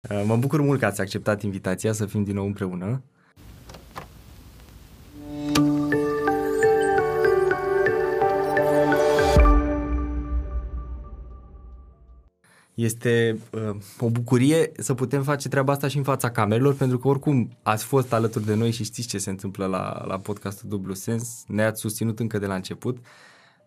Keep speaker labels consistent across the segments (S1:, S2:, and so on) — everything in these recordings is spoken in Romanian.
S1: Uh, mă bucur mult că ați acceptat invitația să fim din nou împreună. Este uh, o bucurie să putem face treaba asta și în fața camerelor, pentru că oricum ați fost alături de noi și știți ce se întâmplă la, la podcastul Dublu Sens, ne-ați susținut încă de la început,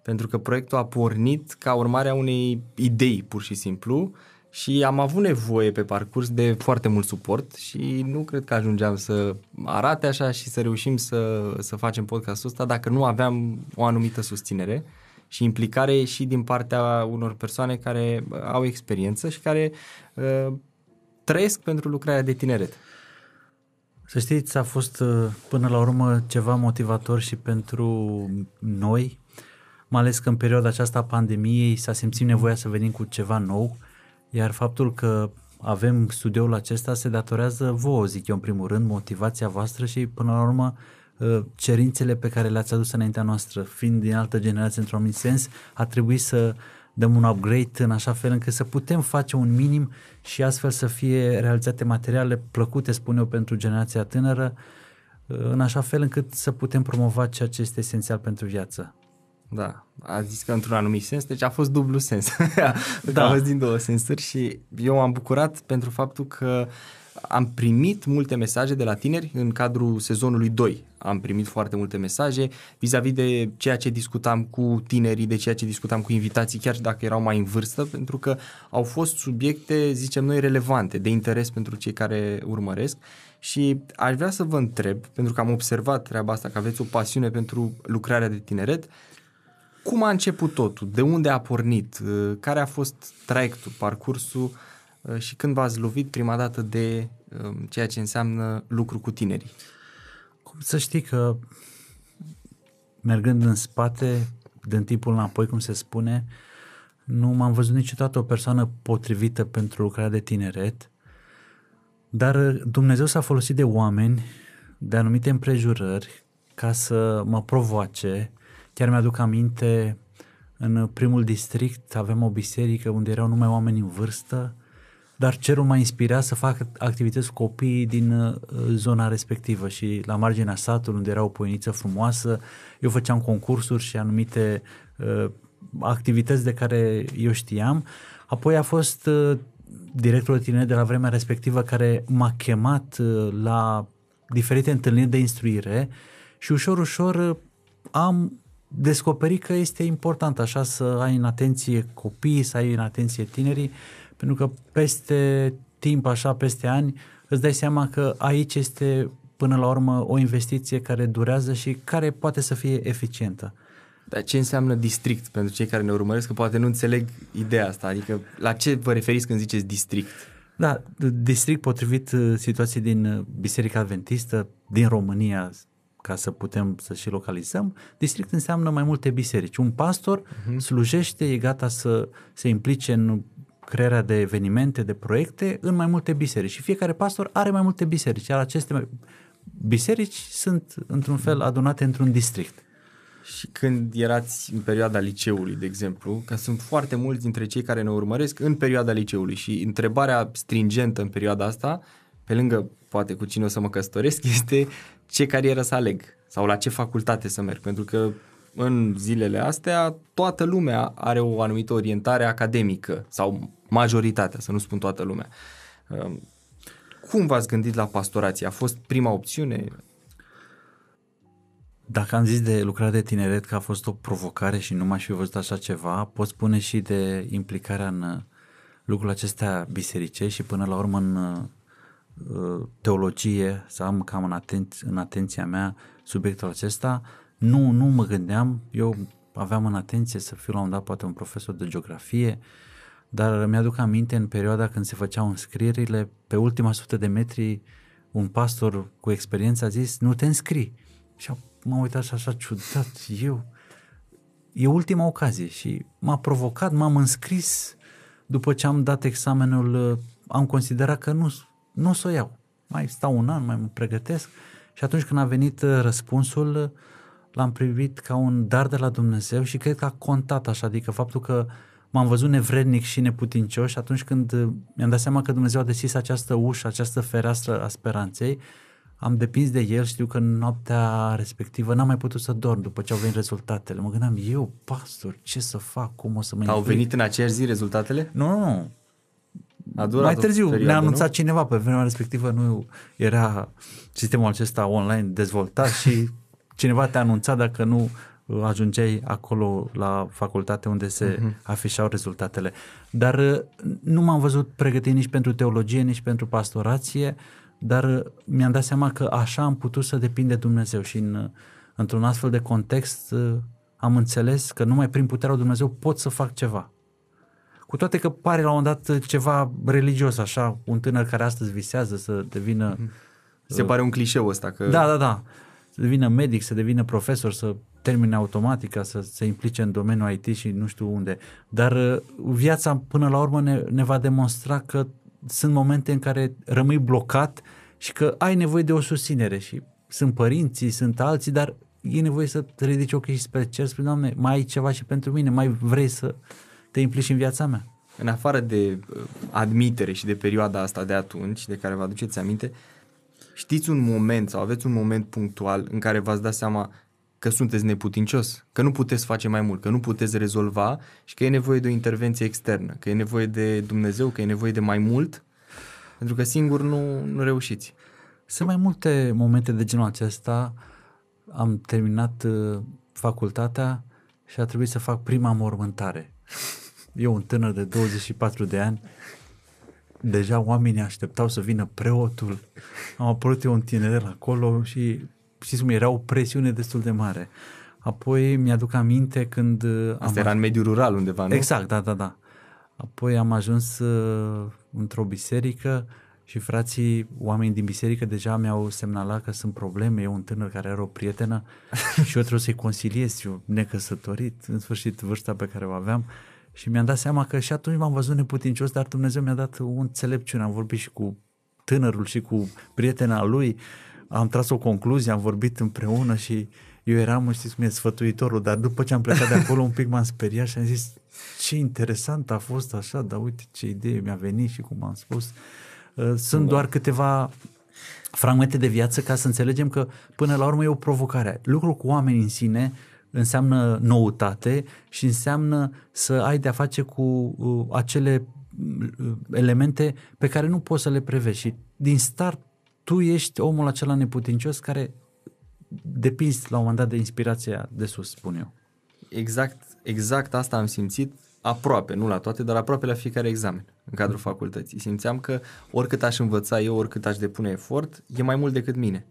S1: pentru că proiectul a pornit ca urmare a unei idei, pur și simplu, și am avut nevoie pe parcurs de foarte mult suport și nu cred că ajungeam să arate așa și să reușim să, să facem podcastul ăsta dacă nu aveam o anumită susținere și implicare și din partea unor persoane care au experiență și care uh, trăiesc pentru lucrarea de tineret.
S2: Să știți, a fost uh, până la urmă ceva motivator și pentru noi, mai ales că în perioada aceasta a pandemiei s-a simțit nevoia să venim cu ceva nou, iar faptul că avem studioul acesta se datorează vouă, zic eu, în primul rând, motivația voastră și, până la urmă, uh, cerințele pe care le-ați adus înaintea noastră, fiind din altă generație într-un anumit sens, a trebuit să dăm un upgrade în așa fel încât să putem face un minim și astfel să fie realizate materiale plăcute, spun eu, pentru generația tânără, uh, în așa fel încât să putem promova ceea ce este esențial pentru viață.
S1: Da, a zis că într-un anumit sens, deci a fost dublu sens. da. a fost din două sensuri și eu m-am bucurat pentru faptul că am primit multe mesaje de la tineri în cadrul sezonului 2. Am primit foarte multe mesaje vis-a-vis de ceea ce discutam cu tinerii, de ceea ce discutam cu invitații, chiar dacă erau mai în vârstă, pentru că au fost subiecte, zicem noi, relevante, de interes pentru cei care urmăresc. Și aș vrea să vă întreb, pentru că am observat treaba asta, că aveți o pasiune pentru lucrarea de tineret, cum a început totul? De unde a pornit? Uh, care a fost traiectul, parcursul uh, și când v-ați lovit prima dată de um, ceea ce înseamnă lucru cu tinerii?
S2: Cum să știi că mergând în spate, din timpul înapoi, cum se spune, nu m-am văzut niciodată o persoană potrivită pentru lucrarea de tineret, dar Dumnezeu s-a folosit de oameni, de anumite împrejurări, ca să mă provoace, Chiar mi-aduc aminte, în primul district avem o biserică unde erau numai oameni în vârstă, dar cerul m-a inspirat să fac activități cu copiii din uh, zona respectivă și la marginea satului unde era o poieniță frumoasă, eu făceam concursuri și anumite uh, activități de care eu știam. Apoi a fost uh, directorul tineret de la vremea respectivă care m-a chemat uh, la diferite întâlniri de instruire și ușor, ușor uh, am descoperi că este important așa să ai în atenție copiii, să ai în atenție tinerii, pentru că peste timp, așa, peste ani, îți dai seama că aici este până la urmă o investiție care durează și care poate să fie eficientă.
S1: Dar ce înseamnă district pentru cei care ne urmăresc, că poate nu înțeleg ideea asta, adică la ce vă referiți când ziceți district?
S2: Da, district potrivit uh, situației din uh, Biserica Adventistă din România, ca să putem să și localizăm, district înseamnă mai multe biserici. Un pastor uh-huh. slujește, e gata să se implice în crearea de evenimente, de proiecte în mai multe biserici și fiecare pastor are mai multe biserici, iar aceste biserici sunt într-un fel adunate într-un district.
S1: Și când erați în perioada liceului, de exemplu, că sunt foarte mulți dintre cei care ne urmăresc în perioada liceului și întrebarea stringentă în perioada asta, pe lângă poate cu cine o să mă căsătoresc, este ce carieră să aleg sau la ce facultate să merg, pentru că în zilele astea toată lumea are o anumită orientare academică sau majoritatea, să nu spun toată lumea. Um, cum v-ați gândit la pastorație? A fost prima opțiune?
S2: Dacă am zis de lucrarea de tineret că a fost o provocare și nu m-aș fi văzut așa ceva, pot spune și de implicarea în lucrurile acestea biserice și până la urmă în teologie, să am cam în, aten- în atenția mea subiectul acesta. Nu, nu mă gândeam, eu aveam în atenție să fiu la un dat poate un profesor de geografie, dar mi-aduc aminte în perioada când se făceau înscrierile, pe ultima sută de metri, un pastor cu experiență a zis, nu te înscrii. Și m-am uitat și așa ciudat, eu, e ultima ocazie și m-a provocat, m-am înscris după ce am dat examenul, am considerat că nu nu o să o iau. Mai stau un an, mai mă pregătesc și atunci când a venit uh, răspunsul, uh, l-am privit ca un dar de la Dumnezeu și cred că a contat așa, adică faptul că m-am văzut nevrednic și neputincios și atunci când uh, mi-am dat seama că Dumnezeu a deschis această ușă, această fereastră a speranței, am depins de el, știu că în noaptea respectivă n-am mai putut să dorm după ce au venit rezultatele. Mă gândeam, eu, pastor, ce să fac, cum o să mă
S1: Au implic? venit în aceeași zi rezultatele?
S2: Nu, nu, nu.
S1: A durat
S2: mai târziu
S1: perioadă,
S2: ne-a anunțat
S1: nu?
S2: cineva, pe vremea respectivă nu era sistemul acesta online dezvoltat și cineva te-a anunțat dacă nu uh, ajungeai acolo la facultate unde se uh-huh. afișau rezultatele. Dar uh, nu m-am văzut pregătit nici pentru teologie, nici pentru pastorație, dar uh, mi-am dat seama că așa am putut să depind de Dumnezeu și în, într-un astfel de context am înțeles că numai prin puterea lui Dumnezeu pot să fac ceva. Cu toate că pare la un moment dat ceva religios, așa, un tânăr care astăzi visează să devină...
S1: Se pare un clișeu ăsta că...
S2: Da, da, da. Să devină medic, să devină profesor, să termine automatica, să se implice în domeniul IT și nu știu unde. Dar uh, viața până la urmă ne, ne va demonstra că sunt momente în care rămâi blocat și că ai nevoie de o susținere și sunt părinții, sunt alții, dar e nevoie să te ridici ochii spre cer, spre Doamne, mai ai ceva și pentru mine, mai vrei să te implici în viața mea.
S1: În afară de uh, admitere și de perioada asta de atunci, de care vă aduceți aminte, știți un moment sau aveți un moment punctual în care v-ați dat seama că sunteți neputincios, că nu puteți face mai mult, că nu puteți rezolva și că e nevoie de o intervenție externă, că e nevoie de Dumnezeu, că e nevoie de mai mult, pentru că singur nu, nu reușiți.
S2: Sunt mai multe momente de genul acesta. Am terminat uh, facultatea și a trebuit să fac prima mormântare eu un tânăr de 24 de ani, deja oamenii așteptau să vină preotul, am apărut eu un tinerel acolo și știți cum era o presiune destul de mare. Apoi mi-aduc aminte când...
S1: Asta am era în mediul rural undeva, nu?
S2: Exact, da, da, da. Apoi am ajuns uh, într-o biserică și frații, oameni din biserică deja mi-au semnalat că sunt probleme, eu un tânăr care are o prietenă și eu trebuie să-i consiliez, eu necăsătorit, în sfârșit vârsta pe care o aveam și mi-am dat seama că și atunci m-am văzut neputincios, dar Dumnezeu mi-a dat un înțelepciune. Am vorbit și cu tânărul și cu prietena lui, am tras o concluzie, am vorbit împreună și eu eram, știți cum e, sfătuitorul, dar după ce am plecat de acolo un pic m-am speriat și am zis ce interesant a fost așa, dar uite ce idee mi-a venit și cum am spus. Uh, sunt doar câteva fragmente de viață ca să înțelegem că până la urmă e o provocare. Lucrul cu oamenii în sine înseamnă noutate și înseamnă să ai de-a face cu uh, acele uh, elemente pe care nu poți să le prevezi și din start tu ești omul acela neputincios care depinzi la un moment dat de inspirația de sus, spun eu.
S1: Exact, exact asta am simțit aproape, nu la toate, dar aproape la fiecare examen în cadrul facultății. Simțeam că oricât aș învăța eu, oricât aș depune efort, e mai mult decât mine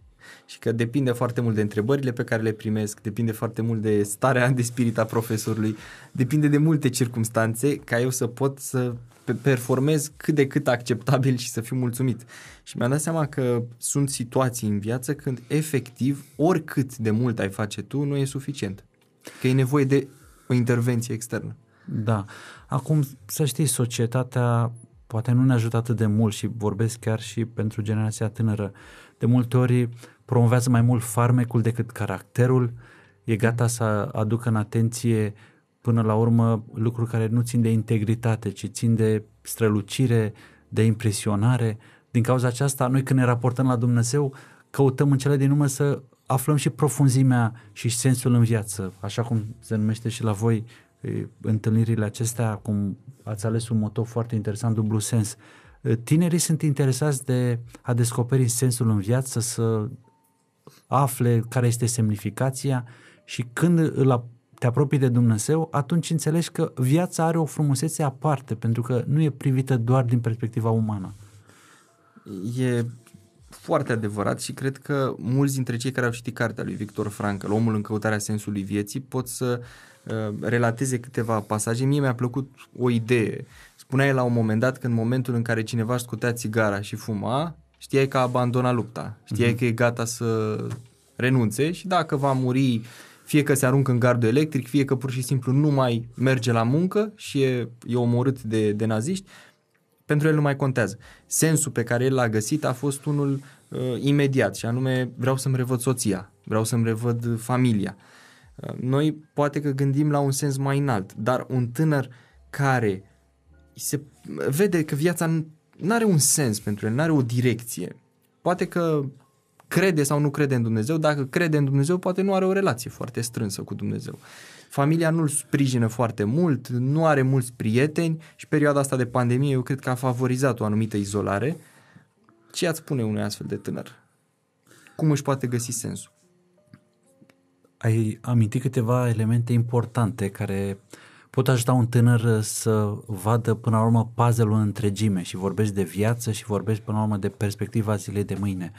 S1: și că depinde foarte mult de întrebările pe care le primesc, depinde foarte mult de starea de spirit a profesorului, depinde de multe circumstanțe ca eu să pot să performez cât de cât acceptabil și să fiu mulțumit. Și mi-am dat seama că sunt situații în viață când efectiv oricât de mult ai face tu nu e suficient. Că e nevoie de o intervenție externă.
S2: Da. Acum, să știi, societatea poate nu ne ajută atât de mult și vorbesc chiar și pentru generația tânără. De multe ori promovează mai mult farmecul decât caracterul, e gata să aducă în atenție până la urmă lucruri care nu țin de integritate, ci țin de strălucire, de impresionare. Din cauza aceasta, noi când ne raportăm la Dumnezeu, căutăm în cele din urmă să aflăm și profunzimea și sensul în viață, așa cum se numește și la voi întâlnirile acestea, cum ați ales un moto foarte interesant, dublu sens. Tinerii sunt interesați de a descoperi sensul în viață, să afle care este semnificația și când îl te apropii de Dumnezeu, atunci înțelegi că viața are o frumusețe aparte, pentru că nu e privită doar din perspectiva umană.
S1: E foarte adevărat și cred că mulți dintre cei care au citit cartea lui Victor Frankl, Omul în căutarea sensului vieții, pot să uh, relateze câteva pasaje. Mie mi-a plăcut o idee. Spunea el la un moment dat că în momentul în care cineva își scutea țigara și fuma, știai că a abandonat lupta, știai uh-huh. că e gata să renunțe și dacă va muri fie că se aruncă în gardul electric, fie că pur și simplu nu mai merge la muncă și e, e omorât de, de naziști, pentru el nu mai contează. Sensul pe care el l-a găsit a fost unul uh, imediat și anume vreau să-mi revăd soția, vreau să-mi revăd familia. Uh, noi poate că gândim la un sens mai înalt, dar un tânăr care se vede că viața nu are un sens pentru el, nu are o direcție. Poate că crede sau nu crede în Dumnezeu, dacă crede în Dumnezeu, poate nu are o relație foarte strânsă cu Dumnezeu. Familia nu-l sprijină foarte mult, nu are mulți prieteni și perioada asta de pandemie eu cred că a favorizat o anumită izolare. Ce ați spune unui astfel de tânăr? Cum își poate găsi sensul?
S2: Ai amintit câteva elemente importante care pot ajuta un tânăr să vadă până la urmă puzzle-ul în întregime și vorbești de viață și vorbești până la urmă de perspectiva zilei de mâine.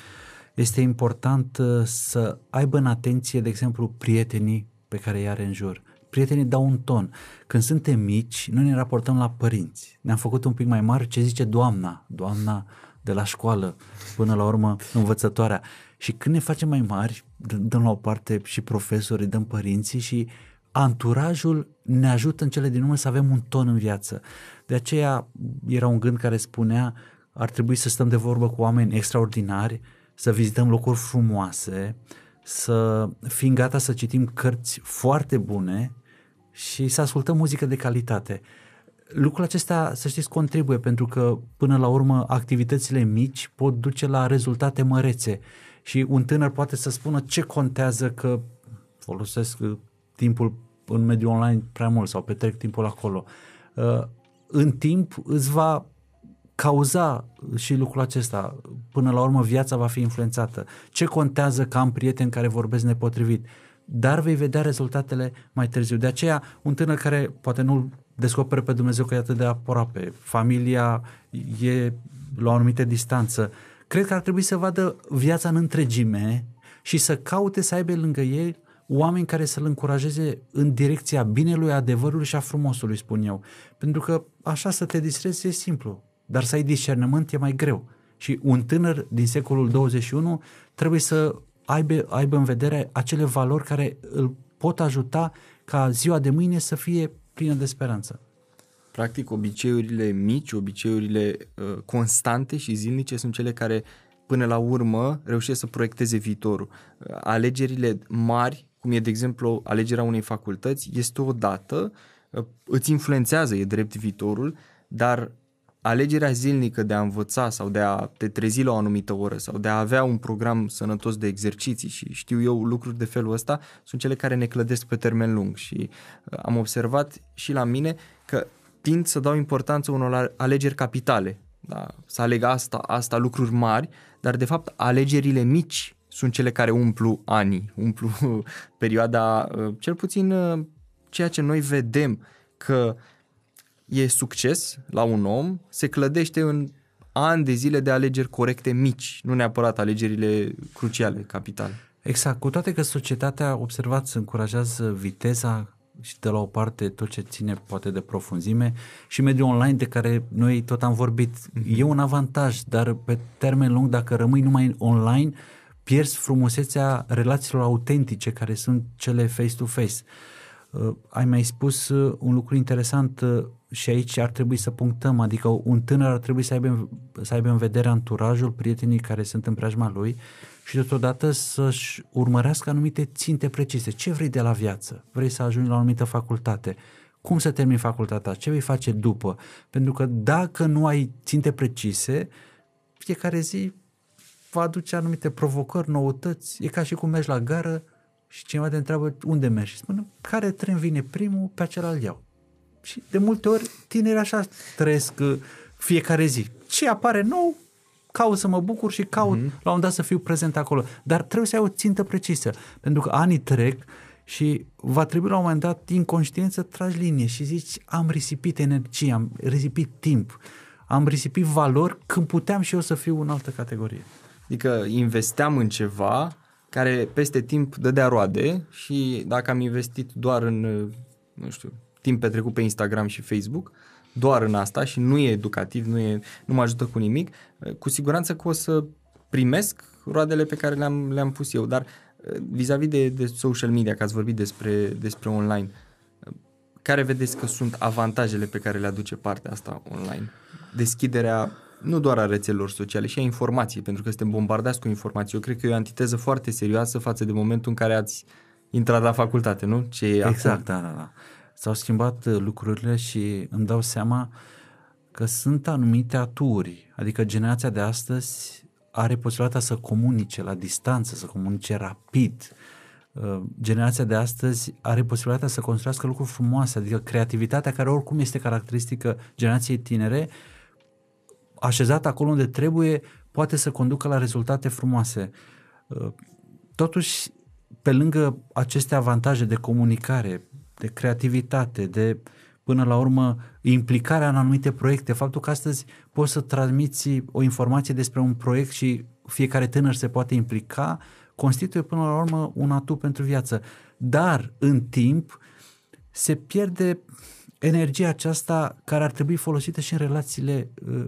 S2: Este important uh, să aibă în atenție, de exemplu, prietenii pe care îi are în jur. Prietenii dau un ton. Când suntem mici, noi ne raportăm la părinți. Ne-am făcut un pic mai mari ce zice doamna, doamna de la școală, până la urmă învățătoarea. Și când ne facem mai mari, dăm la o parte și profesorii, dăm părinții și anturajul ne ajută în cele din urmă să avem un ton în viață. De aceea era un gând care spunea ar trebui să stăm de vorbă cu oameni extraordinari, să vizităm locuri frumoase, să fim gata să citim cărți foarte bune și să ascultăm muzică de calitate. Lucrul acesta, să știți, contribuie pentru că, până la urmă, activitățile mici pot duce la rezultate mărețe și un tânăr poate să spună ce contează că folosesc uh, timpul în mediul online prea mult sau petrec timpul acolo. Uh, în timp îți va cauza și lucrul acesta. Până la urmă viața va fi influențată. Ce contează că am prieteni care vorbesc nepotrivit? Dar vei vedea rezultatele mai târziu. De aceea, un tânăr care poate nu descoperă pe Dumnezeu că e atât de aproape, familia e la o anumită distanță, cred că ar trebui să vadă viața în întregime și să caute să aibă lângă ei oameni care să-l încurajeze în direcția binelui, adevărului și a frumosului, spun eu. Pentru că așa să te distrezi e simplu dar să ai discernământ e mai greu. Și un tânăr din secolul 21 trebuie să aibă, aibă în vedere acele valori care îl pot ajuta ca ziua de mâine să fie plină de speranță.
S1: Practic, obiceiurile mici, obiceiurile uh, constante și zilnice sunt cele care până la urmă reușesc să proiecteze viitorul. Uh, alegerile mari, cum e de exemplu alegerea unei facultăți, este o dată, uh, îți influențează, e drept viitorul, dar alegerea zilnică de a învăța sau de a te trezi la o anumită oră sau de a avea un program sănătos de exerciții și știu eu lucruri de felul ăsta sunt cele care ne clădesc pe termen lung și uh, am observat și la mine că tind să dau importanță unor alegeri capitale, da? să aleg asta, asta, lucruri mari, dar de fapt alegerile mici sunt cele care umplu anii, umplu perioada, uh, cel puțin uh, ceea ce noi vedem că uh, e succes la un om se clădește în ani de zile de alegeri corecte mici, nu neapărat alegerile cruciale, capitale.
S2: Exact, cu toate că societatea, observați, încurajează viteza și de la o parte tot ce ține poate de profunzime și mediul online de care noi tot am vorbit mm-hmm. e un avantaj, dar pe termen lung dacă rămâi numai online pierzi frumusețea relațiilor autentice care sunt cele face-to-face. Uh, ai mai spus uh, un lucru interesant uh, și aici ar trebui să punctăm, adică un tânăr ar trebui să aibă, să aibă în vedere anturajul, prietenii care sunt în preajma lui și totodată să-și urmărească anumite ținte precise. Ce vrei de la viață? Vrei să ajungi la o anumită facultate? Cum să termini facultatea? Ce vei face după? Pentru că dacă nu ai ținte precise, fiecare zi va aduce anumite provocări, noutăți. E ca și cum mergi la gară și cineva te întreabă unde mergi și spune care tren vine primul, pe acela îl iau. Și de multe ori tinerii așa trăiesc uh, fiecare zi. Ce apare nou, caut să mă bucur și caut mm-hmm. la un dat să fiu prezent acolo. Dar trebuie să ai o țintă precisă, pentru că anii trec și va trebui la un moment dat, din conștiință, tragi linie și zici, am risipit energie, am risipit timp, am risipit valori când puteam și eu să fiu în altă categorie.
S1: Adică investeam în ceva care peste timp dădea roade și dacă am investit doar în, nu știu, timp petrecut pe Instagram și Facebook, doar în asta și nu e educativ, nu, e, nu mă ajută cu nimic, cu siguranță că o să primesc roadele pe care le-am, le-am pus eu, dar vis-a-vis de, de social media, că ați vorbit despre, despre online, care vedeți că sunt avantajele pe care le aduce partea asta online? Deschiderea nu doar a rețelelor sociale, și a informației, pentru că suntem bombardați cu informații. Eu cred că e o antiteză foarte serioasă față de momentul în care ați intrat la facultate, nu?
S2: Ce e exact, acum. da, da, da. S-au schimbat uh, lucrurile și îmi dau seama că sunt anumite aturi, adică generația de astăzi are posibilitatea să comunice la distanță, să comunice rapid. Uh, generația de astăzi are posibilitatea să construiască lucruri frumoase, adică creativitatea care oricum este caracteristică generației tinere, așezată acolo unde trebuie, poate să conducă la rezultate frumoase. Uh, totuși, pe lângă aceste avantaje de comunicare, de creativitate, de până la urmă implicarea în anumite proiecte, faptul că astăzi poți să transmiți o informație despre un proiect și fiecare tânăr se poate implica, constituie până la urmă un atu pentru viață. Dar în timp se pierde energia aceasta care ar trebui folosită și în relațiile uh,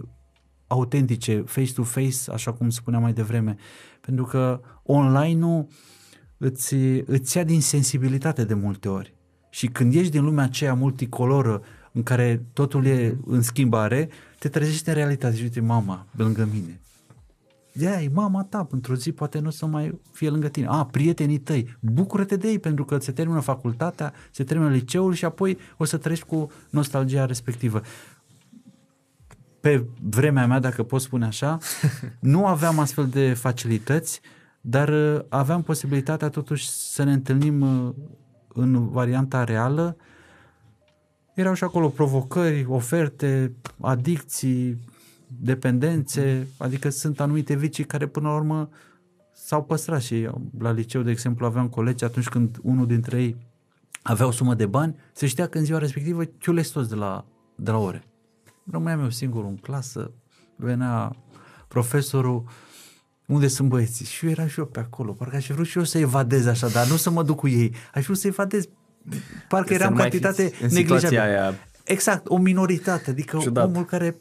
S2: autentice, face-to-face, așa cum spuneam mai devreme. Pentru că online-ul îți, îți ia din sensibilitate de multe ori. Și când ești din lumea aceea multicoloră, în care totul e în schimbare, te trezești în realitate și uite mama lângă mine. Ea e mama ta, într-o zi poate nu o să mai fie lângă tine. A, prietenii tăi, bucură-te de ei pentru că se termină facultatea, se termină liceul și apoi o să treci cu nostalgia respectivă. Pe vremea mea, dacă pot spune așa, nu aveam astfel de facilități, dar uh, aveam posibilitatea totuși să ne întâlnim uh, în varianta reală, erau și acolo provocări, oferte, adicții, dependențe, adică sunt anumite vicii care până la urmă s-au păstrat și la liceu, de exemplu, aveam colegi atunci când unul dintre ei avea o sumă de bani, se știa că în ziua respectivă chiulesc toți de la, de la ore. Rămâneam eu singur în clasă, venea profesorul, unde sunt băieții? Și eu eram și eu pe acolo, parcă aș vrut și eu să evadez așa, dar nu să mă duc cu ei. Aș vrut să evadez, parcă eram cantitate neglijabilă. Aia... Exact, o minoritate, adică Ciudat. omul care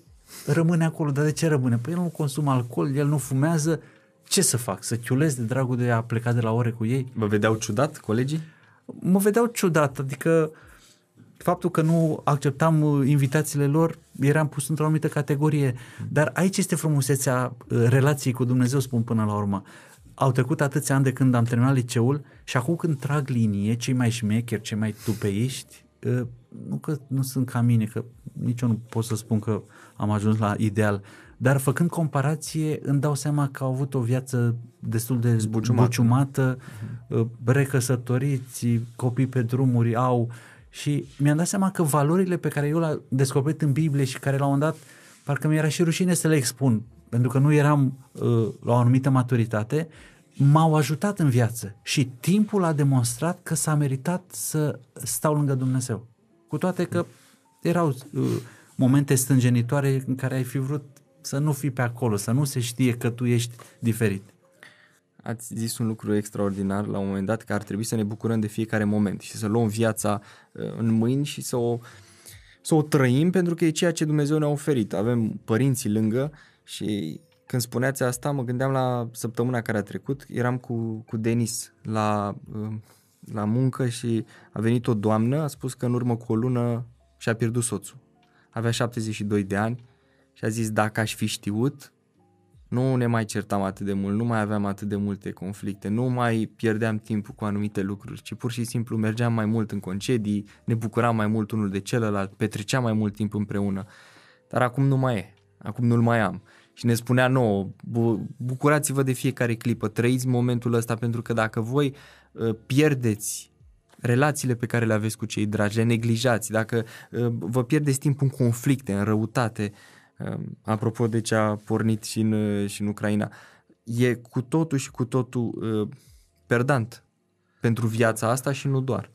S2: rămâne acolo, dar de ce rămâne? Păi el nu consumă alcool, el nu fumează, ce să fac? Să chiulez de dragul de a pleca de la ore cu ei?
S1: Vă vedeau ciudat colegii?
S2: Mă vedeau ciudat, adică faptul că nu acceptam uh, invitațiile lor, eram pus într-o anumită categorie. Dar aici este frumusețea uh, relației cu Dumnezeu, spun până la urmă. Au trecut atâția ani de când am terminat liceul și acum când trag linie, cei mai șmecheri, cei mai tupeiști, uh, nu că nu sunt ca mine, că nici eu nu pot să spun că am ajuns la ideal, dar făcând comparație îmi dau seama că au avut o viață destul de zbuciumată, zbuciumată uh-huh. recăsătoriți, copii pe drumuri, au uh, și mi-am dat seama că valorile pe care eu le-am descoperit în Biblie și care la un dat, parcă mi-era și rușine să le expun, pentru că nu eram uh, la o anumită maturitate, m-au ajutat în viață și timpul a demonstrat că s-a meritat să stau lângă Dumnezeu. Cu toate că erau uh, momente stânjenitoare în care ai fi vrut să nu fii pe acolo, să nu se știe că tu ești diferit
S1: ați zis un lucru extraordinar la un moment dat că ar trebui să ne bucurăm de fiecare moment și să luăm viața uh, în mâini și să o, să o trăim pentru că e ceea ce Dumnezeu ne-a oferit. Avem părinții lângă și când spuneați asta mă gândeam la săptămâna care a trecut, eram cu, cu Denis la, uh, la muncă și a venit o doamnă, a spus că în urmă cu o lună și-a pierdut soțul. Avea 72 de ani și a zis dacă aș fi știut, nu ne mai certam atât de mult, nu mai aveam atât de multe conflicte, nu mai pierdeam timpul cu anumite lucruri, ci pur și simplu mergeam mai mult în concedii, ne bucuram mai mult unul de celălalt, petreceam mai mult timp împreună. Dar acum nu mai e, acum nu-l mai am. Și ne spunea nouă, bu- bucurați-vă de fiecare clipă, trăiți momentul ăsta pentru că dacă voi uh, pierdeți relațiile pe care le aveți cu cei dragi, le neglijați, dacă uh, vă pierdeți timpul în conflicte, în răutate, Ehm, apropo de ce a pornit și în, și în Ucraina, e cu totul și cu totul uh, perdant pentru viața asta și nu doar.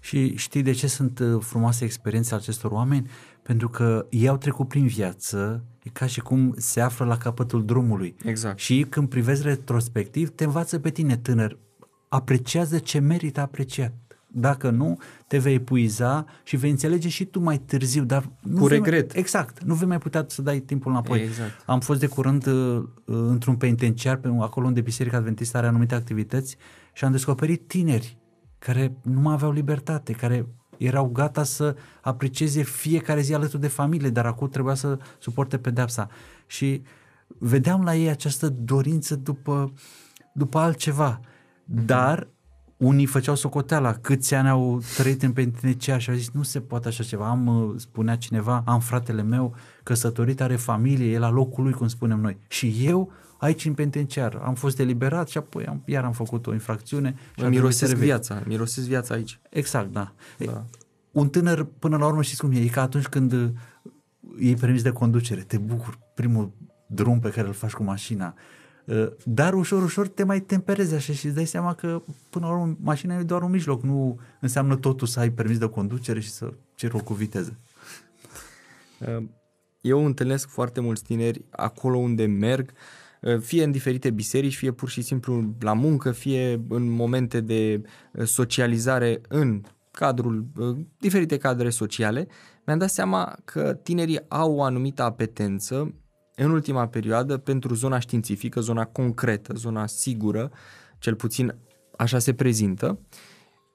S2: Și știi de ce sunt uh, frumoase experiențe acestor oameni? Pentru că ei au trecut prin viață, e ca și cum se află la capătul drumului.
S1: Exact.
S2: Și când privezi retrospectiv, te învață pe tine, tânăr, apreciază ce merită apreciat. Dacă nu, te vei epuiza și vei înțelege și tu mai târziu, dar nu
S1: cu regret.
S2: Mai, exact, nu vei mai putea să dai timpul înapoi.
S1: Exact.
S2: Am fost de curând uh, într-un penitenciar, pe, acolo unde Biserica Adventistă are anumite activități și am descoperit tineri care nu mai aveau libertate, care erau gata să aprecieze fiecare zi alături de familie, dar acum trebuia să suporte pedepsa. Și vedeam la ei această dorință după, după altceva. Mm-hmm. Dar unii făceau socoteala câți ani au trăit în penitenciar și au zis nu se poate așa ceva. Am, uh, spunea cineva, am fratele meu căsătorit, are familie, e la locul lui, cum spunem noi. Și eu aici în penitenciar am fost deliberat și apoi am, iar am făcut o infracțiune. Și
S1: mirosesc viața, mirosesc viața aici.
S2: Exact, da. da. Un tânăr, până la urmă, știți cum e, e ca atunci când uh, iei permis de conducere, te bucur, primul drum pe care îl faci cu mașina, uh, dar ușor, ușor te mai temperezi așa și îți dai seama că până la urmă mașina e doar un mijloc, nu înseamnă totul să ai permis de conducere și să ceri o cu viteză.
S1: Uh, eu întâlnesc foarte mulți tineri acolo unde merg, fie în diferite biserici, fie pur și simplu la muncă, fie în momente de socializare în cadrul, diferite cadre sociale, mi-am dat seama că tinerii au o anumită apetență în ultima perioadă pentru zona științifică, zona concretă, zona sigură, cel puțin așa se prezintă,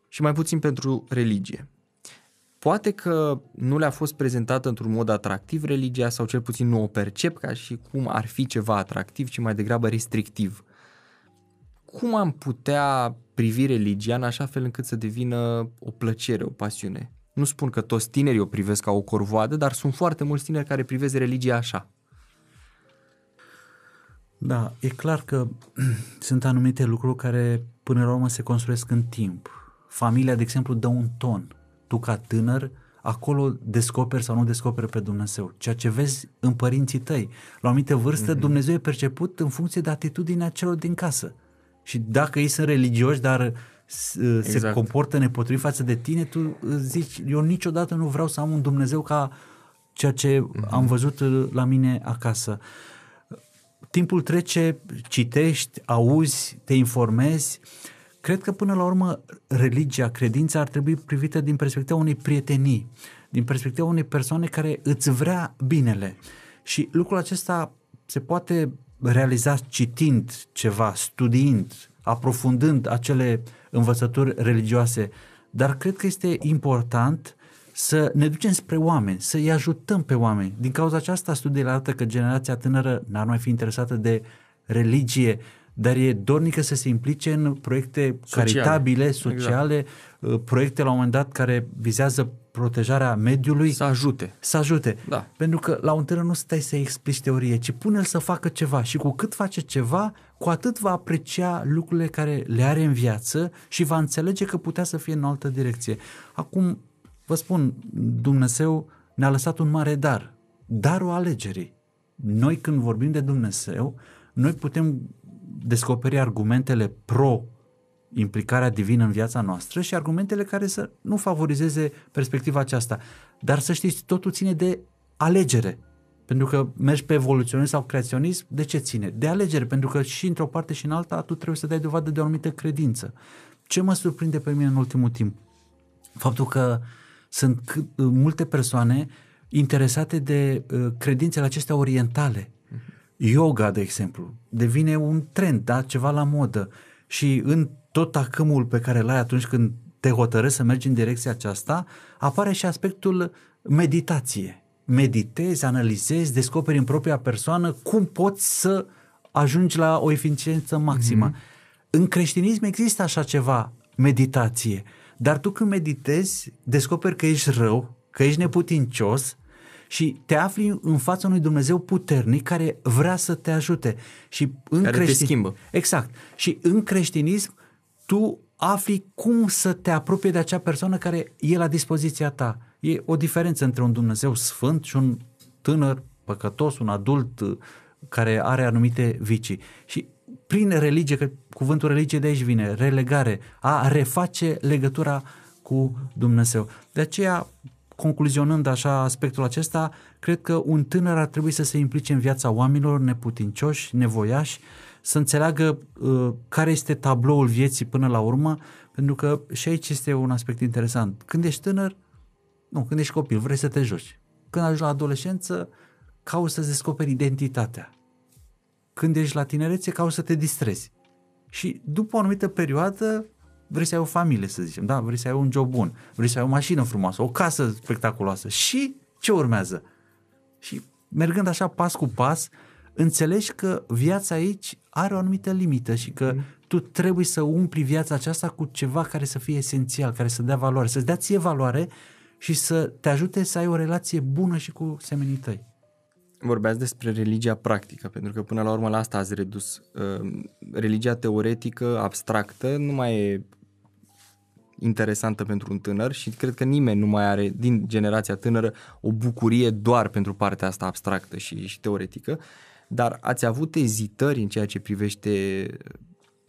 S1: și mai puțin pentru religie. Poate că nu le-a fost prezentată într-un mod atractiv religia sau cel puțin nu o percep ca și cum ar fi ceva atractiv, ci mai degrabă restrictiv. Cum am putea privi religia în așa fel încât să devină o plăcere, o pasiune? Nu spun că toți tinerii o privesc ca o corvoadă, dar sunt foarte mulți tineri care privesc religia așa.
S2: Da, e clar că sunt anumite lucruri care până la urmă se construiesc în timp. Familia, de exemplu, dă un ton. Tu ca tânăr, acolo descoperi sau nu descoperi pe Dumnezeu. Ceea ce vezi în părinții tăi. La o anumită vârstă, mm-hmm. Dumnezeu e perceput în funcție de atitudinea celor din casă. Și dacă ei sunt religioși, dar se exact. comportă nepotrivit față de tine, tu zici, eu niciodată nu vreau să am un Dumnezeu ca ceea ce mm-hmm. am văzut la mine acasă. Timpul trece, citești, auzi, te informezi. Cred că până la urmă religia, credința ar trebui privită din perspectiva unei prietenii, din perspectiva unei persoane care îți vrea binele. Și lucrul acesta se poate realiza citind ceva, studiind, aprofundând acele învățături religioase, dar cred că este important să ne ducem spre oameni, să îi ajutăm pe oameni. Din cauza aceasta, studiile arată că generația tânără n-ar mai fi interesată de religie, dar e dornică să se implice în proiecte sociale. caritabile, sociale, exact. proiecte la un moment dat care vizează protejarea mediului.
S1: Să ajute.
S2: Să ajute. Da. Pentru că la un tânăr nu stai să explici teorie, ci pune-l să facă ceva și cu cât face ceva, cu atât va aprecia lucrurile care le are în viață și va înțelege că putea să fie în altă direcție. Acum, vă spun, Dumnezeu ne-a lăsat un mare dar, darul alegerii. Noi când vorbim de Dumnezeu, noi putem descoperi argumentele pro implicarea divină în viața noastră și argumentele care să nu favorizeze perspectiva aceasta. Dar să știți, totul ține de alegere. Pentru că mergi pe evoluționism sau creaționism, de ce ține? De alegere, pentru că și într-o parte și în alta tu trebuie să dai dovadă de o anumită credință. Ce mă surprinde pe mine în ultimul timp? Faptul că sunt multe persoane interesate de uh, credințele acestea orientale. Yoga, de exemplu, devine un trend, da? ceva la modă. Și în tot acâmul pe care l-ai atunci când te hotărăști să mergi în direcția aceasta, apare și aspectul meditație. Meditezi, analizezi, descoperi în propria persoană cum poți să ajungi la o eficiență maximă. Mm-hmm. În creștinism există așa ceva, meditație. Dar tu când meditezi, descoperi că ești rău, că ești neputincios și te afli în fața unui Dumnezeu puternic care vrea să te ajute. Și
S1: în care creștin... te schimbă.
S2: Exact. Și în creștinism tu afli cum să te apropii de acea persoană care e la dispoziția ta. E o diferență între un Dumnezeu sfânt și un tânăr păcătos, un adult uh, care are anumite vicii. Și prin religie, că cuvântul religie de aici vine, relegare, a reface legătura cu Dumnezeu. De aceea, concluzionând așa aspectul acesta, cred că un tânăr ar trebui să se implice în viața oamenilor neputincioși, nevoiași, să înțeleagă uh, care este tabloul vieții până la urmă, pentru că și aici este un aspect interesant. Când ești tânăr, nu, când ești copil, vrei să te joci. Când ajungi la adolescență, cauți să-ți descoperi identitatea. Când ești la tinerețe, cauți să te distrezi. Și după o anumită perioadă, vrei să ai o familie, să zicem, da? vrei să ai un job bun, vrei să ai o mașină frumoasă, o casă spectaculoasă. Și ce urmează? Și mergând așa pas cu pas, înțelegi că viața aici are o anumită limită și că mm. tu trebuie să umpli viața aceasta cu ceva care să fie esențial, care să dea valoare, să-ți dea ție valoare și să te ajute să ai o relație bună și cu semenii tăi.
S1: Vorbeați despre religia practică, pentru că până la urmă la asta ați redus. Uh, religia teoretică, abstractă, nu mai e interesantă pentru un tânăr și cred că nimeni nu mai are din generația tânără o bucurie doar pentru partea asta abstractă și, și teoretică, dar ați avut ezitări în ceea ce privește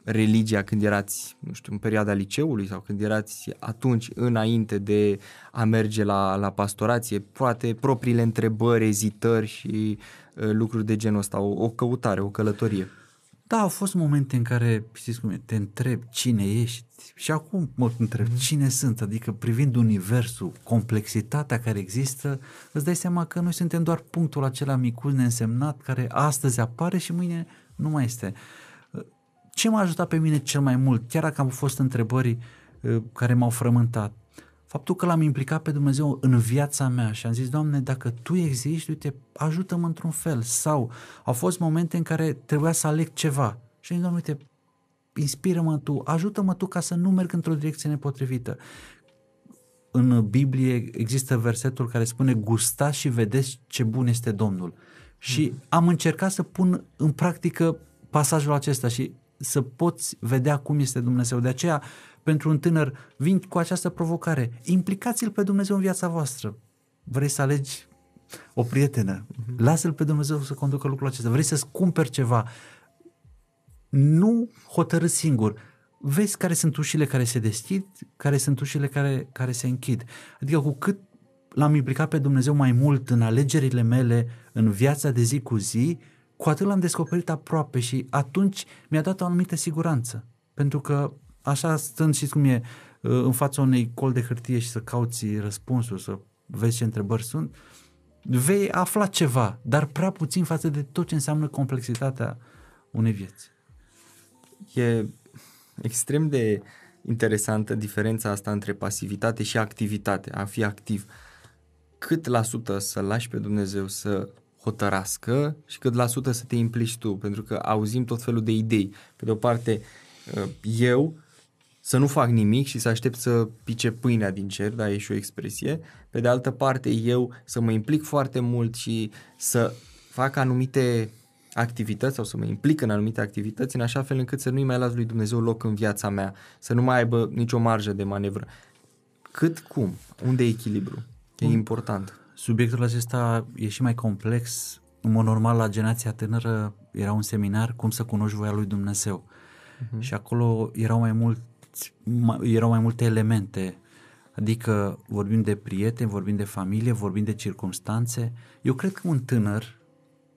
S1: religia când erați, nu știu, în perioada liceului sau când erați atunci înainte de a merge la, la pastorație, poate propriile întrebări, ezitări și uh, lucruri de genul ăsta, o, o căutare, o călătorie.
S2: Da, au fost momente în care, știți cum e, te întreb cine ești și acum mă întreb mm-hmm. cine sunt, adică privind universul, complexitatea care există, îți dai seama că noi suntem doar punctul acela micuț neînsemnat care astăzi apare și mâine nu mai este. Ce m-a ajutat pe mine cel mai mult, chiar dacă au fost întrebări uh, care m-au frământat, faptul că l-am implicat pe Dumnezeu în viața mea și am zis, Doamne, dacă Tu existi, uite, ajută-mă într-un fel. Sau au fost momente în care trebuia să aleg ceva și am zis, Doamne, uite, inspiră-mă Tu, ajută-mă Tu ca să nu merg într-o direcție nepotrivită. În Biblie există versetul care spune, gustați și vedeți ce bun este Domnul. Și mm. am încercat să pun în practică pasajul acesta și să poți vedea cum este Dumnezeu. De aceea, pentru un tânăr, vin cu această provocare. Implicați-l pe Dumnezeu în viața voastră. Vrei să alegi o prietenă? Uh-huh. Lasă-l pe Dumnezeu să conducă lucrul acesta. Vrei să-ți cumperi ceva? Nu hotărâ singur. Vezi care sunt ușile care se deschid, care sunt ușile care, care se închid. Adică cu cât l-am implicat pe Dumnezeu mai mult în alegerile mele, în viața de zi cu zi, cu atât l-am descoperit aproape și atunci mi-a dat o anumită siguranță. Pentru că așa stând, și cum e, uh, în fața unei col de hârtie și să cauți răspunsuri, să vezi ce întrebări sunt, vei afla ceva, dar prea puțin față de tot ce înseamnă complexitatea unei vieți.
S1: E extrem de interesantă diferența asta între pasivitate și activitate, a fi activ. Cât la sută să lași pe Dumnezeu să hotărască și cât la sută să te implici tu, pentru că auzim tot felul de idei. Pe de o parte, uh, eu să nu fac nimic și să aștept să pice pâinea din cer, da, e și o expresie. Pe de altă parte, eu să mă implic foarte mult și să fac anumite activități sau să mă implic în anumite activități în așa fel încât să nu-i mai las lui Dumnezeu loc în viața mea, să nu mai aibă nicio marjă de manevră. Cât, cum? Unde e echilibru? E important.
S2: Subiectul acesta e și mai complex. În mod normal, la generația tânără era un seminar cum să cunoști voia lui Dumnezeu. Uh-huh. Și acolo erau mai, mult, erau mai multe elemente. Adică vorbim de prieteni, vorbim de familie, vorbim de circumstanțe. Eu cred că un tânăr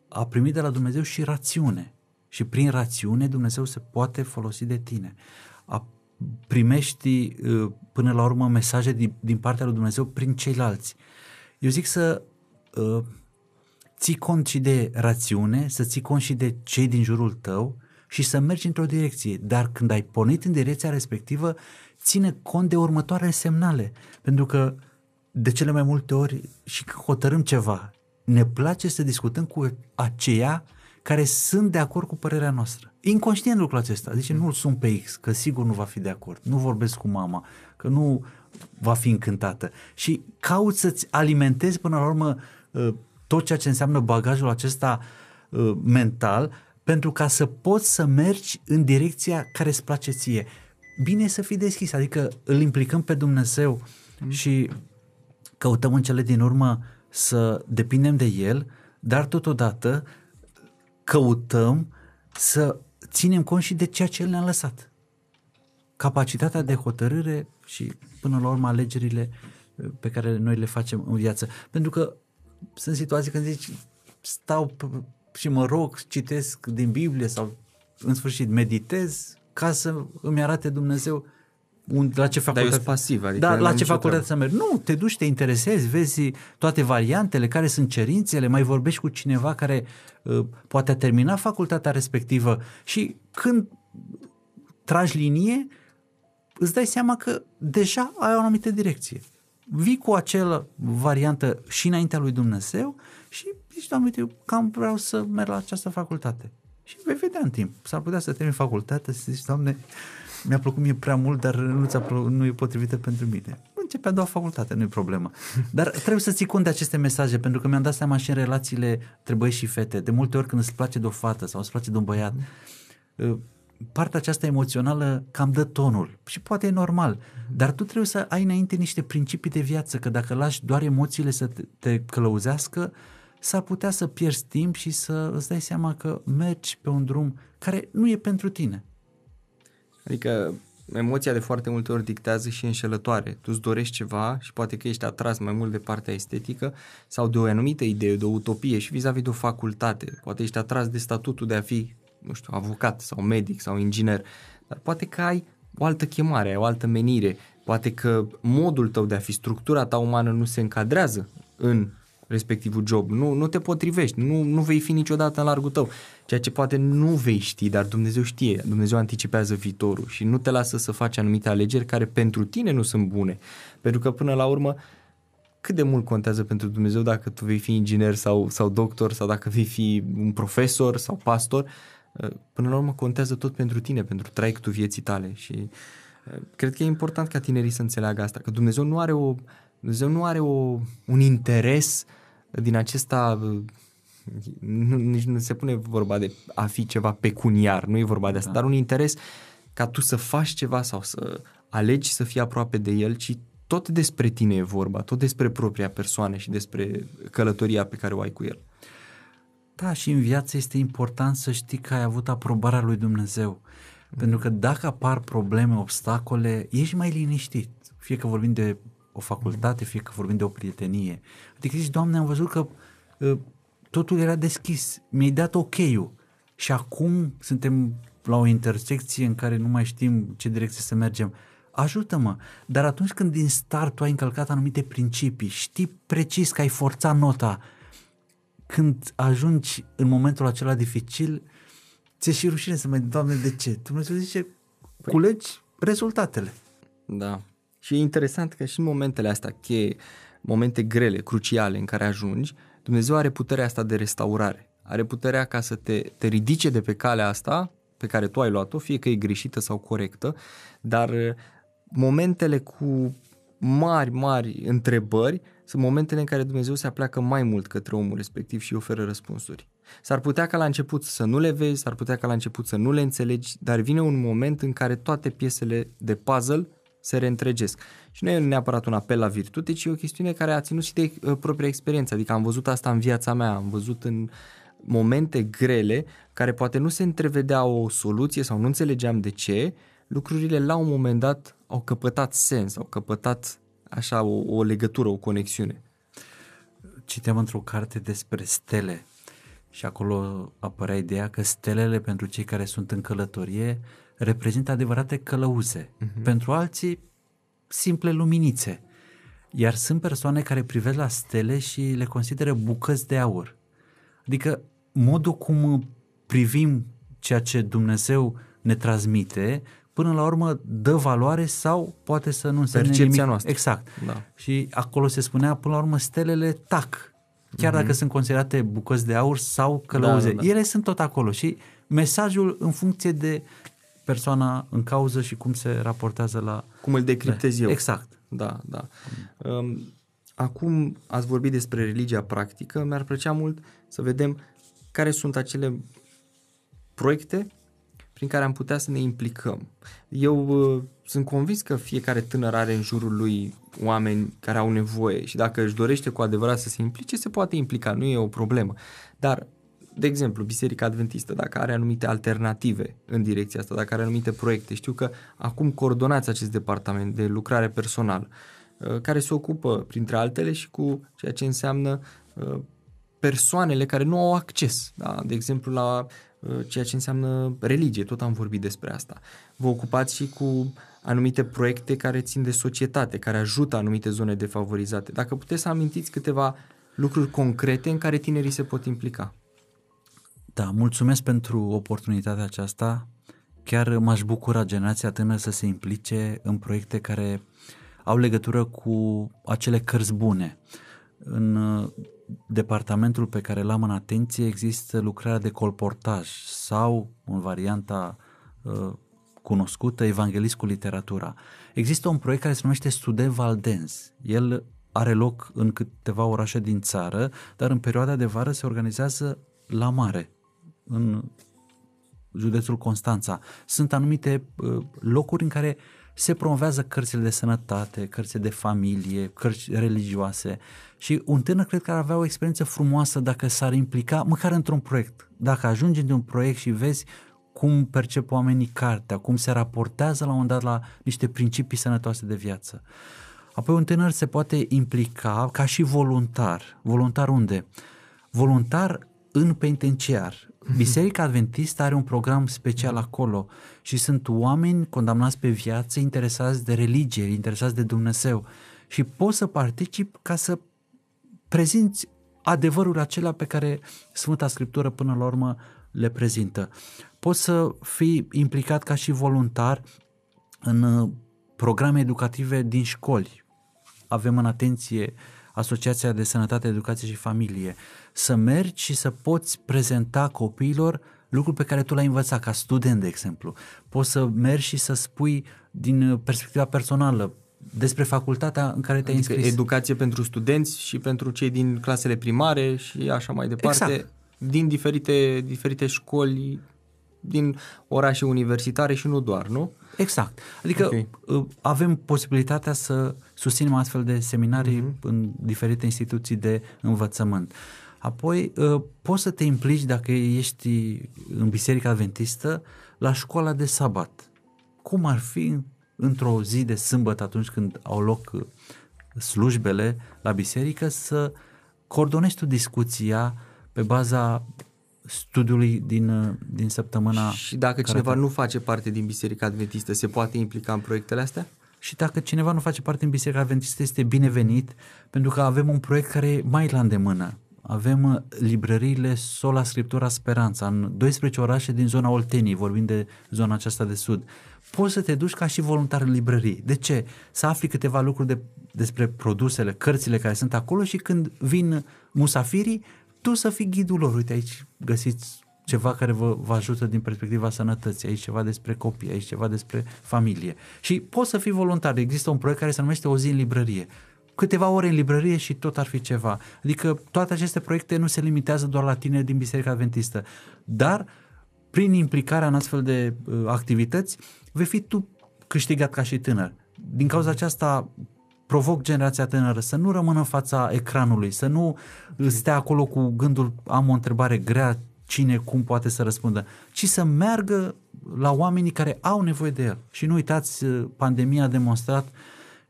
S2: a primit de la Dumnezeu și rațiune. Și prin rațiune Dumnezeu se poate folosi de tine. A, primești uh, până la urmă mesaje din, din partea lui Dumnezeu prin ceilalți. Eu zic să uh, ții cont și de rațiune, să ții cont și de cei din jurul tău și să mergi într-o direcție. Dar când ai pornit în direcția respectivă, ține cont de următoarele semnale. Pentru că de cele mai multe ori și când hotărâm ceva, ne place să discutăm cu aceia care sunt de acord cu părerea noastră. Inconștient lucrul acesta. Zice, nu-l sun pe X, că sigur nu va fi de acord. Nu vorbesc cu mama, că nu va fi încântată. Și cauți să-ți alimentezi până la urmă uh, tot ceea ce înseamnă bagajul acesta uh, mental pentru ca să poți să mergi în direcția care îți place ție. Bine să fii deschis, adică îl implicăm pe Dumnezeu mm. și căutăm în cele din urmă să depindem de El, dar totodată căutăm să ținem cont și de ceea ce El ne-a lăsat. Capacitatea de hotărâre și până la urmă alegerile uh, pe care noi le facem în viață. Pentru că sunt situații când zici stau și mă rog, citesc din Biblie sau în sfârșit meditez ca să îmi arate Dumnezeu un, la ce facultate...
S1: Dar eu pasiv, adică
S2: da, la ce facultate să mergi. Nu, te duci, te interesezi, vezi toate variantele, care sunt cerințele, mai vorbești cu cineva care uh, poate a terminat facultatea respectivă și când tragi linie, îți dai seama că deja ai o anumită direcție. Vii cu acea variantă și înaintea lui Dumnezeu și zici, Doamne, uite, eu cam vreau să merg la această facultate. Și vei vedea în timp. S-ar putea să termin facultatea să zici, Doamne, mi-a plăcut mie prea mult, dar nu, ți-a plă- nu e potrivită pentru mine. Începe a doua facultate, nu e problemă. Dar trebuie să ții cont de aceste mesaje, pentru că mi-am dat seama și în relațiile între băieți și fete. De multe ori când îți place de o fată sau îți place de un băiat, uh, partea aceasta emoțională cam dă tonul și poate e normal, dar tu trebuie să ai înainte niște principii de viață, că dacă lași doar emoțiile să te, te călăuzească, s-ar putea să pierzi timp și să îți dai seama că mergi pe un drum care nu e pentru tine.
S1: Adică emoția de foarte multe ori dictează și înșelătoare. Tu îți dorești ceva și poate că ești atras mai mult de partea estetică sau de o anumită idee, de o utopie și vis-a-vis de o facultate. Poate ești atras de statutul de a fi, nu știu, avocat sau medic sau inginer, dar poate că ai o altă chemare, ai o altă menire, poate că modul tău de a fi, structura ta umană nu se încadrează în respectivul job, nu, nu te potrivești, nu, nu vei fi niciodată în largul tău, ceea ce poate nu vei ști, dar Dumnezeu știe, Dumnezeu anticipează viitorul și nu te lasă să faci anumite alegeri care pentru tine nu sunt bune, pentru că până la urmă cât de mult contează pentru Dumnezeu dacă tu vei fi inginer sau, sau doctor sau dacă vei fi un profesor sau pastor, până la urmă contează tot pentru tine, pentru traiectul vieții tale și cred că e important ca tinerii să înțeleagă asta, că Dumnezeu nu are o Dumnezeu nu are o, un interes din acesta nu, nici nu se pune vorba de a fi ceva pecuniar, nu e vorba de asta, da. dar un interes ca tu să faci ceva sau să alegi să fii aproape de el, ci tot despre tine e vorba, tot despre propria persoană și despre călătoria pe care o ai cu el.
S2: Da, și în viață este important să știi că ai avut aprobarea lui Dumnezeu. Mm. Pentru că dacă apar probleme, obstacole, ești mai liniștit. Fie că vorbim de o facultate, fie că vorbim de o prietenie. Adică zici, Doamne, am văzut că uh, totul era deschis, mi-ai dat ok-ul și acum suntem la o intersecție în care nu mai știm ce direcție să mergem. Ajută-mă! Dar atunci când din start tu ai încălcat anumite principii, știi precis că ai forțat nota, când ajungi în momentul acela dificil, ți-e și rușine să mai, Doamne, de ce? Dumnezeu zice, păi- culegi rezultatele.
S1: Da. Și e interesant că și în momentele astea cheie, momente grele, cruciale în care ajungi, Dumnezeu are puterea asta de restaurare. Are puterea ca să te, te ridice de pe calea asta pe care tu ai luat-o, fie că e greșită sau corectă, dar uh, momentele cu mari, mari întrebări sunt momentele în care Dumnezeu se apleacă mai mult către omul respectiv și oferă răspunsuri. S-ar putea ca la început să nu le vezi, s-ar putea ca la început să nu le înțelegi, dar vine un moment în care toate piesele de puzzle se reîntregesc. Și nu e neapărat un apel la virtute, ci e o chestiune care a ținut și de uh, propria experiență. Adică am văzut asta în viața mea, am văzut în momente grele, care poate nu se întrevedea o soluție sau nu înțelegeam de ce, lucrurile la un moment dat au căpătat sens, au căpătat așa o, o legătură, o conexiune.
S2: Citeam într-o carte despre stele și acolo apărea ideea că stelele pentru cei care sunt în călătorie reprezintă adevărate călăuze. Uh-huh. Pentru alții, simple luminițe. Iar sunt persoane care privesc la stele și le consideră bucăți de aur. Adică modul cum privim ceea ce Dumnezeu ne transmite, până la urmă dă valoare sau poate să nu însemne
S1: Percepția
S2: nimic.
S1: noastră.
S2: Exact.
S1: Da.
S2: Și acolo se spunea, până la urmă, stelele tac. Chiar uh-huh. dacă sunt considerate bucăți de aur sau călăuze. Da, da, da. Ele sunt tot acolo și mesajul în funcție de persoana în cauză și cum se raportează la...
S1: Cum îl decriptez eu.
S2: Exact.
S1: Da, da. Um, acum ați vorbit despre religia practică, mi-ar plăcea mult să vedem care sunt acele proiecte prin care am putea să ne implicăm. Eu uh, sunt convins că fiecare tânăr are în jurul lui oameni care au nevoie și dacă își dorește cu adevărat să se implice, se poate implica, nu e o problemă. Dar de exemplu, Biserica Adventistă, dacă are anumite alternative în direcția asta, dacă are anumite proiecte, știu că acum coordonați acest departament de lucrare personală, uh, care se ocupă, printre altele, și cu ceea ce înseamnă uh, persoanele care nu au acces, da? de exemplu, la uh, ceea ce înseamnă religie, tot am vorbit despre asta. Vă ocupați și cu anumite proiecte care țin de societate, care ajută anumite zone defavorizate. Dacă puteți să amintiți câteva lucruri concrete în care tinerii se pot implica.
S2: Da, mulțumesc pentru oportunitatea aceasta. Chiar m-aș bucura generația tânără să se implice în proiecte care au legătură cu acele cărți bune. în uh, departamentul pe care l-am în atenție există lucrarea de colportaj sau, în varianta uh, cunoscută, evanghelist cu literatura. Există un proiect care se numește Student Valdens. El are loc în câteva orașe din țară, dar în perioada de vară se organizează la mare, în județul Constanța. Sunt anumite uh, locuri în care se promovează cărțile de sănătate, cărțile de familie, cărți religioase și un tânăr cred că ar avea o experiență frumoasă dacă s-ar implica măcar într-un proiect. Dacă ajungi într-un proiect și vezi cum percep oamenii cartea, cum se raportează la un moment dat la niște principii sănătoase de viață. Apoi un tânăr se poate implica ca și voluntar. Voluntar unde? Voluntar în penitenciar. Biserica Adventistă are un program special acolo și sunt oameni condamnați pe viață, interesați de religie, interesați de Dumnezeu și poți să participi ca să prezinți adevărul acela pe care Sfânta Scriptură până la urmă le prezintă. Poți să fii implicat ca și voluntar în uh, programe educative din școli. Avem în atenție Asociația de Sănătate, Educație și Familie. Să mergi și să poți prezenta copiilor lucruri pe care tu l-ai învățat ca student, de exemplu. Poți să mergi și să spui din perspectiva personală despre facultatea în care te-ai adică înscris.
S1: educație pentru studenți și pentru cei din clasele primare și așa mai departe. Exact. Din diferite, diferite școli din orașe universitare și nu doar, nu?
S2: Exact. Adică okay. Uh, avem posibilitatea să susținem astfel de seminarii uh-huh. în diferite instituții de învățământ. Apoi uh, poți să te implici dacă ești în Biserica Adventistă la școala de sabat. Cum ar fi într-o zi de sâmbătă atunci când au loc uh, slujbele la biserică să coordonezi tu discuția pe baza studiului din, uh, din săptămâna.
S1: Și dacă cineva te... nu face parte din Biserica Adventistă, se poate implica în proiectele astea?
S2: Și dacă cineva nu face parte din Biserica Adventistă, este binevenit, pentru că avem un proiect care e mai la îndemână. Avem uh, librăriile Sola Scriptura Speranța în 12 orașe din zona Olteniei, vorbind de zona aceasta de sud. Poți să te duci ca și voluntar în librării. De ce? Să afli câteva lucruri de, despre produsele, cărțile care sunt acolo și când vin musafirii, tu să fii ghidul lor. Uite, aici găsiți ceva care vă, vă ajută din perspectiva sănătății, aici ceva despre copii, aici ceva despre familie. Și poți să fii voluntar. Există un proiect care se numește O zi în librărie. Câteva ore în librărie și tot ar fi ceva. Adică toate aceste proiecte nu se limitează doar la tine din Biserica Adventistă, dar prin implicarea în astfel de uh, activități vei fi tu câștigat ca și tânăr. Din cauza aceasta provoc generația tânără să nu rămână în fața ecranului, să nu stea acolo cu gândul am o întrebare grea, cine, cum poate să răspundă, ci să meargă la oamenii care au nevoie de el. Și nu uitați, pandemia a demonstrat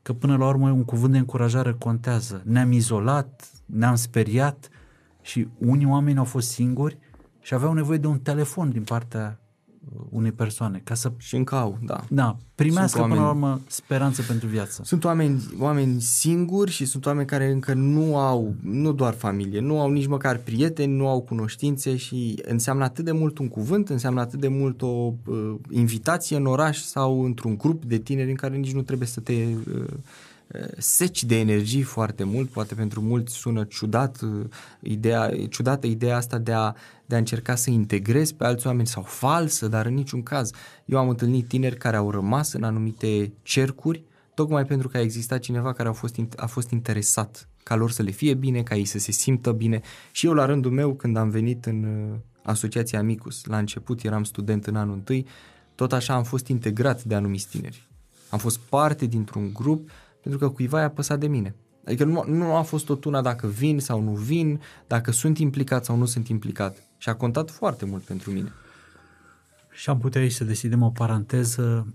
S2: că până la urmă un cuvânt de încurajare contează. Ne-am izolat, ne-am speriat și unii oameni au fost singuri și aveau nevoie de un telefon din partea unei persoane. Ca să...
S1: Și încă au, da.
S2: Da, primească oameni, până la urmă speranță pentru viață.
S1: Sunt oameni, oameni singuri și sunt oameni care încă nu au, nu doar familie, nu au nici măcar prieteni, nu au cunoștințe și înseamnă atât de mult un cuvânt, înseamnă atât de mult o uh, invitație în oraș sau într-un grup de tineri în care nici nu trebuie să te uh, seci de energie foarte mult, poate pentru mulți sună ciudat ideea, ciudată ideea asta de a, de a încerca să integrezi pe alți oameni sau falsă, dar în niciun caz. Eu am întâlnit tineri care au rămas în anumite cercuri tocmai pentru că a existat cineva care a fost, a fost interesat ca lor să le fie bine, ca ei să se simtă bine și eu la rândul meu când am venit în uh, Asociația Amicus, la început eram student în anul întâi, tot așa am fost integrat de anumiți tineri. Am fost parte dintr-un grup pentru că cuiva i-a păsat de mine. Adică nu, nu a fost tot una dacă vin sau nu vin, dacă sunt implicat sau nu sunt implicat. Și a contat foarte mult pentru mine.
S2: Și am putea aici să deschidem o paranteză.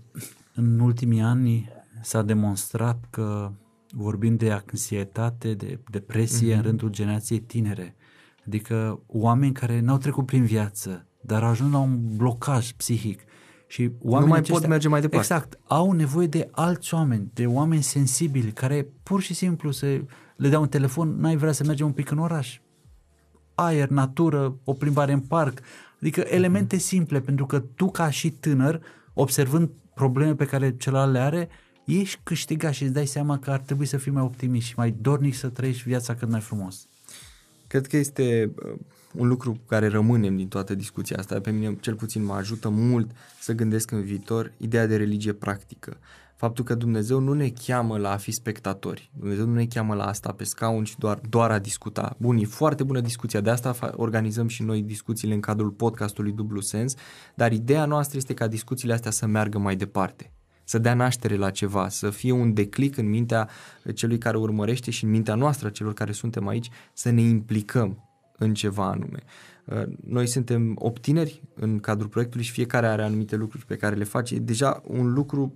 S2: În ultimii ani s-a demonstrat că vorbim de anxietate, de depresie mm-hmm. în rândul generației tinere. Adică oameni care n-au trecut prin viață, dar ajung la un blocaj psihic și
S1: nu mai aceștia, pot merge mai departe.
S2: Exact. Au nevoie de alți oameni, de oameni sensibili, care pur și simplu se, le dau un telefon, n-ai vrea să mergem un pic în oraș. Aer, natură, o plimbare în parc. Adică elemente simple, pentru că tu ca și tânăr, observând probleme pe care celălalt le are, ești câștigat și îți dai seama că ar trebui să fii mai optimist și mai dornic să trăiești viața cât mai frumos.
S1: Cred că este uh, un lucru care rămânem din toată discuția asta. Pe mine cel puțin mă ajută mult să gândesc în viitor ideea de religie practică. Faptul că Dumnezeu nu ne cheamă la a fi spectatori. Dumnezeu nu ne cheamă la asta pe scaun și doar, doar a discuta. Bun, e foarte bună discuția. De asta organizăm și noi discuțiile în cadrul podcastului Dublu Sens, dar ideea noastră este ca discuțiile astea să meargă mai departe să dea naștere la ceva, să fie un declic în mintea celui care urmărește și în mintea noastră, celor care suntem aici, să ne implicăm în ceva anume. Uh, noi suntem obtineri în cadrul proiectului și fiecare are anumite lucruri pe care le face. E deja un lucru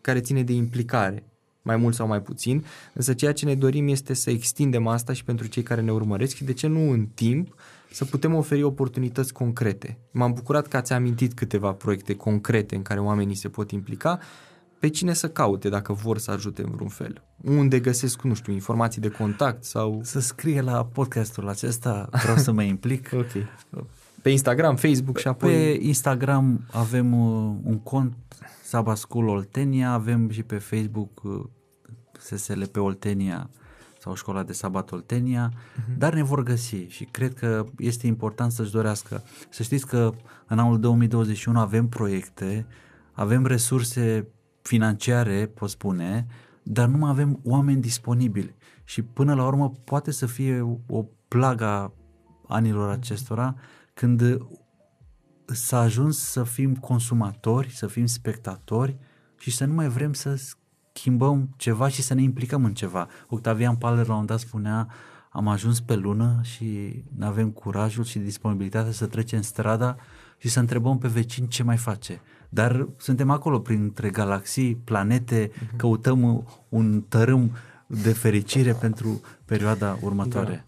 S1: care ține de implicare, mai mult sau mai puțin, însă ceea ce ne dorim este să extindem asta și pentru cei care ne urmăresc și de ce nu în timp să putem oferi oportunități concrete. M-am bucurat că ați amintit câteva proiecte concrete în care oamenii se pot implica, pe cine să caute dacă vor să ajute în vreun fel. Unde găsesc, nu știu, informații de contact sau...
S2: Să scrie la podcastul acesta, vreau să mă implic.
S1: ok. Pe Instagram, Facebook și apoi...
S2: Pe Instagram avem uh, un cont Saba School Oltenia, avem și pe Facebook uh, SSL pe Oltenia sau școala de sabat Oltenia, uh-huh. dar ne vor găsi și cred că este important să-și dorească. Să știți că în anul 2021 avem proiecte, avem resurse financiare, pot spune, dar nu mai avem oameni disponibili și până la urmă poate să fie o plagă anilor mhm. acestora când s-a ajuns să fim consumatori, să fim spectatori și să nu mai vrem să schimbăm ceva și să ne implicăm în ceva. Octavian Paler la un moment dat spunea am ajuns pe lună și nu avem curajul și disponibilitatea să trecem strada și să întrebăm pe vecin ce mai face. Dar suntem acolo printre galaxii, planete, uh-huh. căutăm un tărâm de fericire pentru perioada următoare.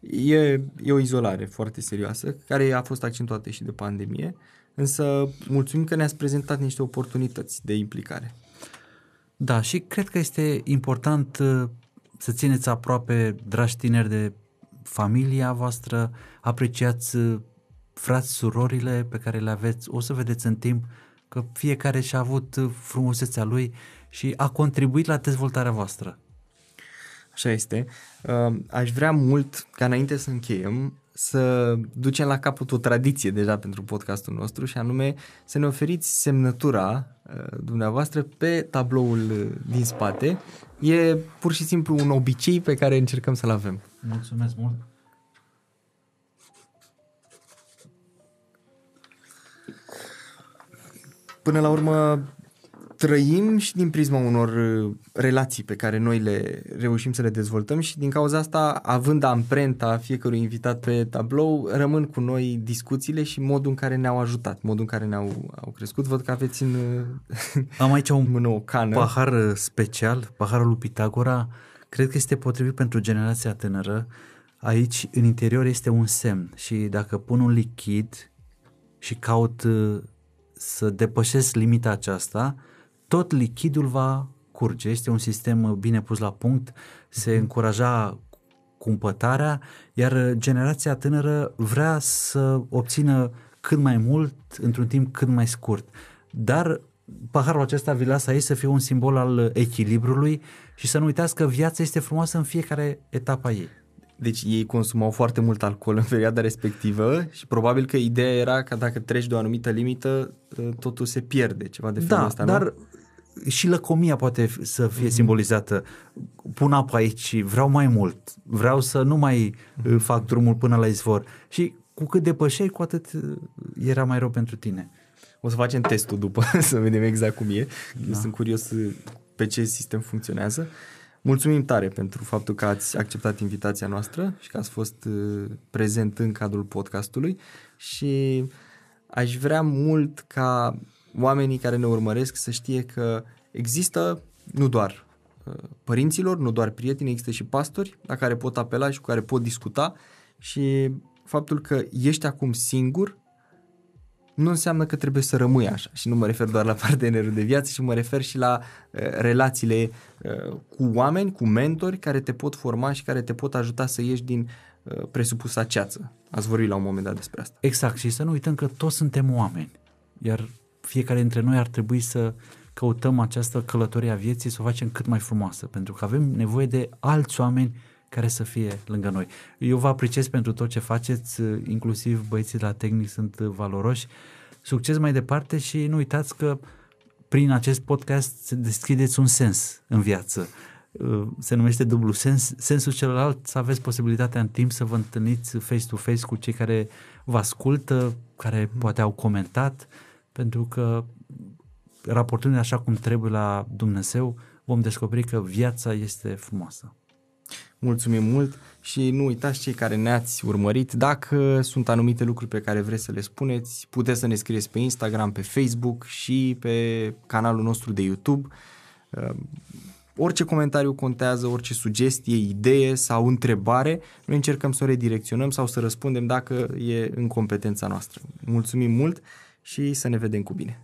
S2: Da.
S1: E, e o izolare foarte serioasă, care a fost accentuată și de pandemie, însă mulțumim că ne-ați prezentat niște oportunități de implicare.
S2: Da, și cred că este important uh, să țineți aproape, dragi tineri, de familia voastră, apreciați uh, frați, surorile pe care le aveți, o să vedeți în timp că fiecare și-a avut uh, frumusețea lui și a contribuit la dezvoltarea voastră.
S1: Așa este. Aș vrea mult ca înainte să încheiem să ducem la capăt o tradiție deja pentru podcastul nostru și anume să ne oferiți semnătura uh, dumneavoastră pe tabloul uh, din spate. E pur și simplu un obicei pe care încercăm să-l avem.
S2: Mulțumesc mult!
S1: Până la urmă, trăim și din prisma unor uh, relații pe care noi le reușim să le dezvoltăm și din cauza asta, având amprenta fiecărui invitat pe tablou, rămân cu noi discuțiile și modul în care ne-au ajutat, modul în care ne-au au crescut. Văd că aveți în
S2: Am aici un mână o cană. pahar uh, special, paharul lui Pitagora. Cred că este potrivit pentru generația tânără. Aici, în interior, este un semn și dacă pun un lichid și caut uh, să depășesc limita aceasta, tot lichidul va curge. Este un sistem bine pus la punct, se mhm. încuraja cumpătarea, iar generația tânără vrea să obțină cât mai mult într-un timp cât mai scurt. Dar paharul acesta vi lasă aici să fie un simbol al echilibrului și să nu uitați că viața este frumoasă în fiecare etapă ei.
S1: Deci ei consumau foarte mult alcool în perioada respectivă și probabil că ideea era că dacă treci de o anumită limită, totul se pierde, ceva de felul
S2: da,
S1: ăsta,
S2: dar nu? și lăcomia poate să fie mm-hmm. simbolizată. Pun apă aici, vreau mai mult, vreau să nu mai mm-hmm. fac drumul până la izvor. Și cu cât depășeai, cu atât uh, era mai rău pentru tine.
S1: O să facem testul după să vedem exact cum e. Da. Eu sunt curios uh, pe ce sistem funcționează. Mulțumim tare pentru faptul că ați acceptat invitația noastră și că ați fost prezent în cadrul podcastului și aș vrea mult ca oamenii care ne urmăresc să știe că există nu doar uh, părinților, nu doar prieteni, există și pastori la care pot apela și cu care pot discuta și faptul că ești acum singur nu înseamnă că trebuie să rămâi așa și nu mă refer doar la partenerul de viață, ci mă refer și la uh, relațiile uh, cu oameni, cu mentori care te pot forma și care te pot ajuta să ieși din uh, presupusa ceață. Ați vorbit la un moment dat despre asta.
S2: Exact și să nu uităm că toți suntem oameni, iar fiecare dintre noi ar trebui să căutăm această călătorie a vieții să o facem cât mai frumoasă, pentru că avem nevoie de alți oameni care să fie lângă noi. Eu vă apreciez pentru tot ce faceți, inclusiv băieții de la tehnic sunt valoroși. Succes mai departe și nu uitați că prin acest podcast deschideți un sens în viață. Se numește dublu sens. Sensul celălalt să aveți posibilitatea în timp să vă întâlniți face-to-face cu cei care vă ascultă, care poate au comentat, pentru că raportând așa cum trebuie la Dumnezeu, vom descoperi că viața este frumoasă.
S1: Mulțumim mult și nu uitați cei care ne-ați urmărit, dacă sunt anumite lucruri pe care vreți să le spuneți, puteți să ne scrieți pe Instagram, pe Facebook și pe canalul nostru de YouTube. Ehm, orice comentariu contează, orice sugestie, idee sau întrebare, noi încercăm să o redirecționăm sau să răspundem dacă e în competența noastră. Mulțumim mult și să ne vedem cu bine!